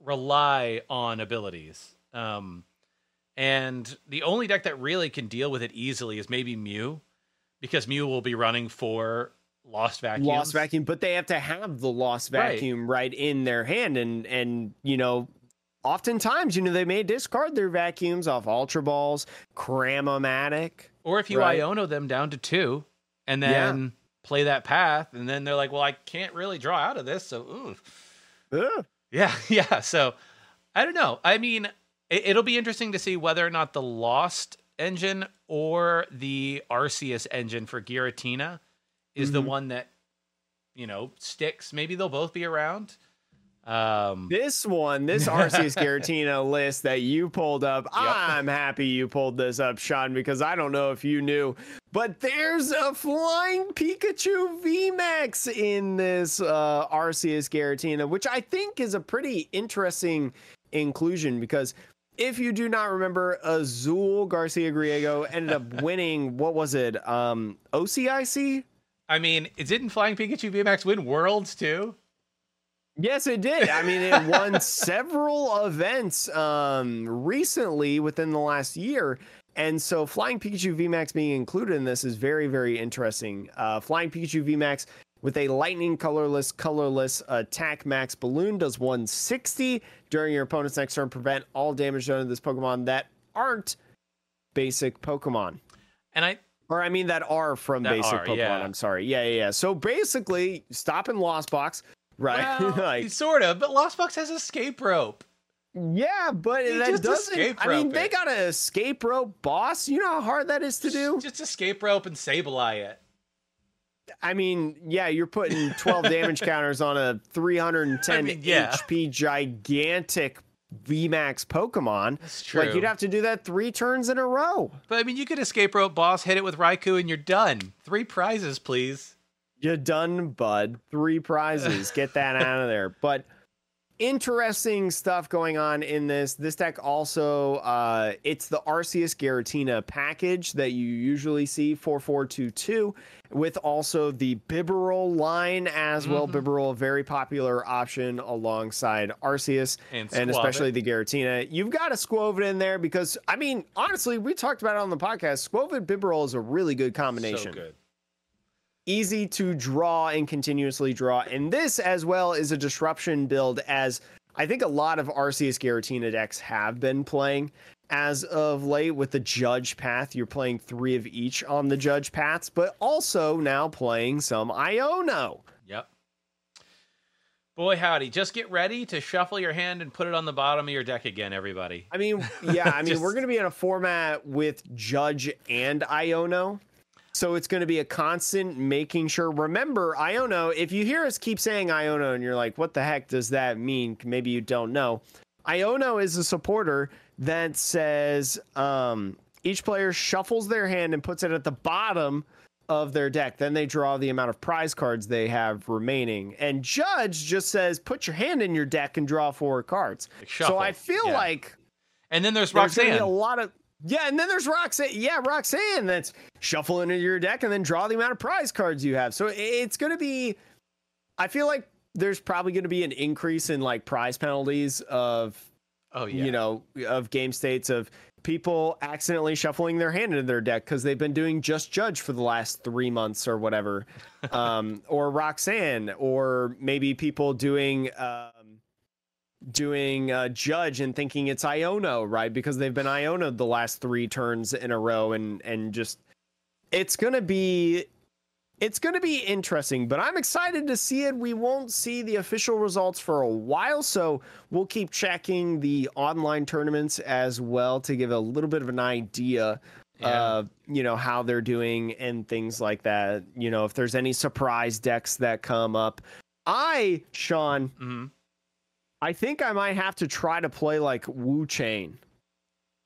rely on abilities. Um, and the only deck that really can deal with it easily is maybe Mew, because Mew will be running for Lost Vacuum. lost vacuum, but they have to have the lost vacuum right, in their hand, and and you know, oftentimes you know they may discard their vacuums off Ultra Balls, Cramomatic. Or if you Right. Iono them down to two, and then play that path, and then they're like, well, I can't really draw out of this, so ooh. Ugh. Yeah, yeah. So I don't know. I mean, it, will be interesting to see whether or not the Lost engine or the Arceus engine for Giratina is Mm-hmm. the one that you know sticks. Maybe they'll both be around. Um, This one, this Arceus Giratina list that you pulled up, I'm happy you pulled this up, Sean, because I don't know if you knew, but there's a flying Pikachu VMAX in this uh, Arceus Giratina, which I think is a pretty interesting inclusion because if you do not remember, Azul Garcia Griego ended up winning, what was it, um, OCIC? I mean, didn't Flying Pikachu VMAX win Worlds too? Yes, it did. I mean, it won several events um, recently within the last year. And so Flying Pikachu VMAX being included in this is very, very interesting. Uh, Flying Pikachu VMAX with a lightning colorless, colorless attack max balloon does 160 during your opponent's next turn. Prevent all damage done to this Pokemon that aren't basic Pokemon. And I Or I mean that are from That basic are, Pokemon. yeah. I'm sorry. Yeah, yeah, yeah. So basically, stop in Lost Box, right? well, like sort of, but Lost Box has escape rope. Yeah, but You that doesn't. escape I mean, they it. got an escape rope boss. You know how hard that is to do. Just escape rope and Sableye it. I mean, yeah, you're putting 12 damage counters on a 310 I mean, yeah. HP gigantic VMAX Pokemon. That's true. Like you'd have to do that three turns in a row. But I mean, you could escape rope boss, hit it with Raikou, and you're done. Three prizes, please. You're done, bud. Three prizes. Get that out of there. But interesting stuff going on in this. This deck also, uh, it's the Arceus Giratina package that you usually see 4422 with also the Bibarel line as well. Mhm. Bibarel, a very popular option alongside Arceus And and especially the Giratina. You've got to Squovid in there because, I mean, honestly, we talked about it on the podcast. Squovid Bibarel is a really good combination So good. Easy to draw and continuously draw. And this as well is a disruption build as I think a lot of Arceus Giratina decks have been playing as of late with the judge path. You're playing three of each on the judge paths, but also now playing some Iono. Yep. Boy, howdy. Just get ready to shuffle your hand and put it on the bottom of your deck again, everybody. I mean, yeah, I mean, Just- we're going to be in a format with Judge and Iono. So it's going to be a constant making sure. Remember, Iono, if you hear us keep saying Iono and you're like, what the heck does that mean? Maybe you don't know. Iono is a supporter that says um, each player shuffles their hand and puts it at the bottom of their deck. Then they draw the amount of prize cards they have remaining. And Judge just says, put your hand in your deck and draw four cards. So I feel yeah. like And then there's there's gonna be a lot of yeah, and then there's Roxanne. Yeah, Roxanne. That's shuffle into your deck and then draw the amount of prize cards you have. So it's gonna be. I feel like there's probably gonna be an increase in like prize penalties of Oh, yeah. you know of game states of people accidentally shuffling their hand into their deck because they've been doing just judge for the last three months or whatever um or roxanne or maybe people doing um doing uh, judge and thinking it's iono right because they've been Iono the last three turns in a row and and just it's gonna be it's to be interesting, but I'm excited to see it. We won't see the official results for a while, so we'll keep checking the online tournaments as well to give a little bit of an idea Yeah. of you know how they're doing and things like that. You know, if there's any surprise decks that come up. I, Sean, hmm I think I might have to try to play like Wo-Chien.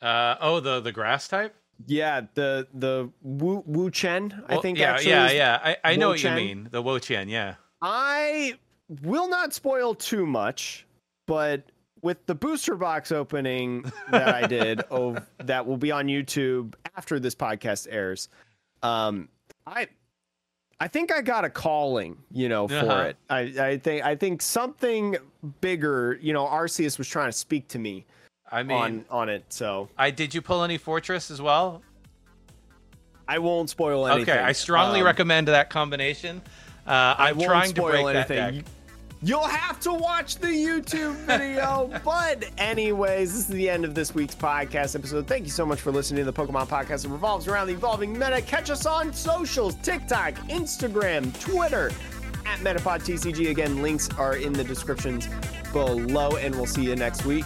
Uh, oh, the the grass type. Yeah, the the Wu Wo-Chien. I Well, think Yeah, actually yeah, yeah. I, I know what you mean. The Wo-Chien. yeah. I will not spoil too much, but with the booster box opening that I did, that will be on YouTube after this podcast airs. Um, I, I think I got a calling, you know, for Uh-huh. it. I, I think, I think something bigger, you know, Arceus was trying to speak to me I mean, on on it, so I did you pull any Forretress as well? I won't spoil anything. Okay, I strongly Um, recommend that combination. Uh, I I'm won't trying to spoil break that anything. deck. You'll have to watch the YouTube video. but, anyways, this is the end of this week's podcast episode. Thank you so much for listening to the Pokemon podcast that revolves around the evolving meta. Catch us on socials TikTok, Instagram, Twitter, at MetaPodTCG. Again, links are in the descriptions below, and we'll see you next week.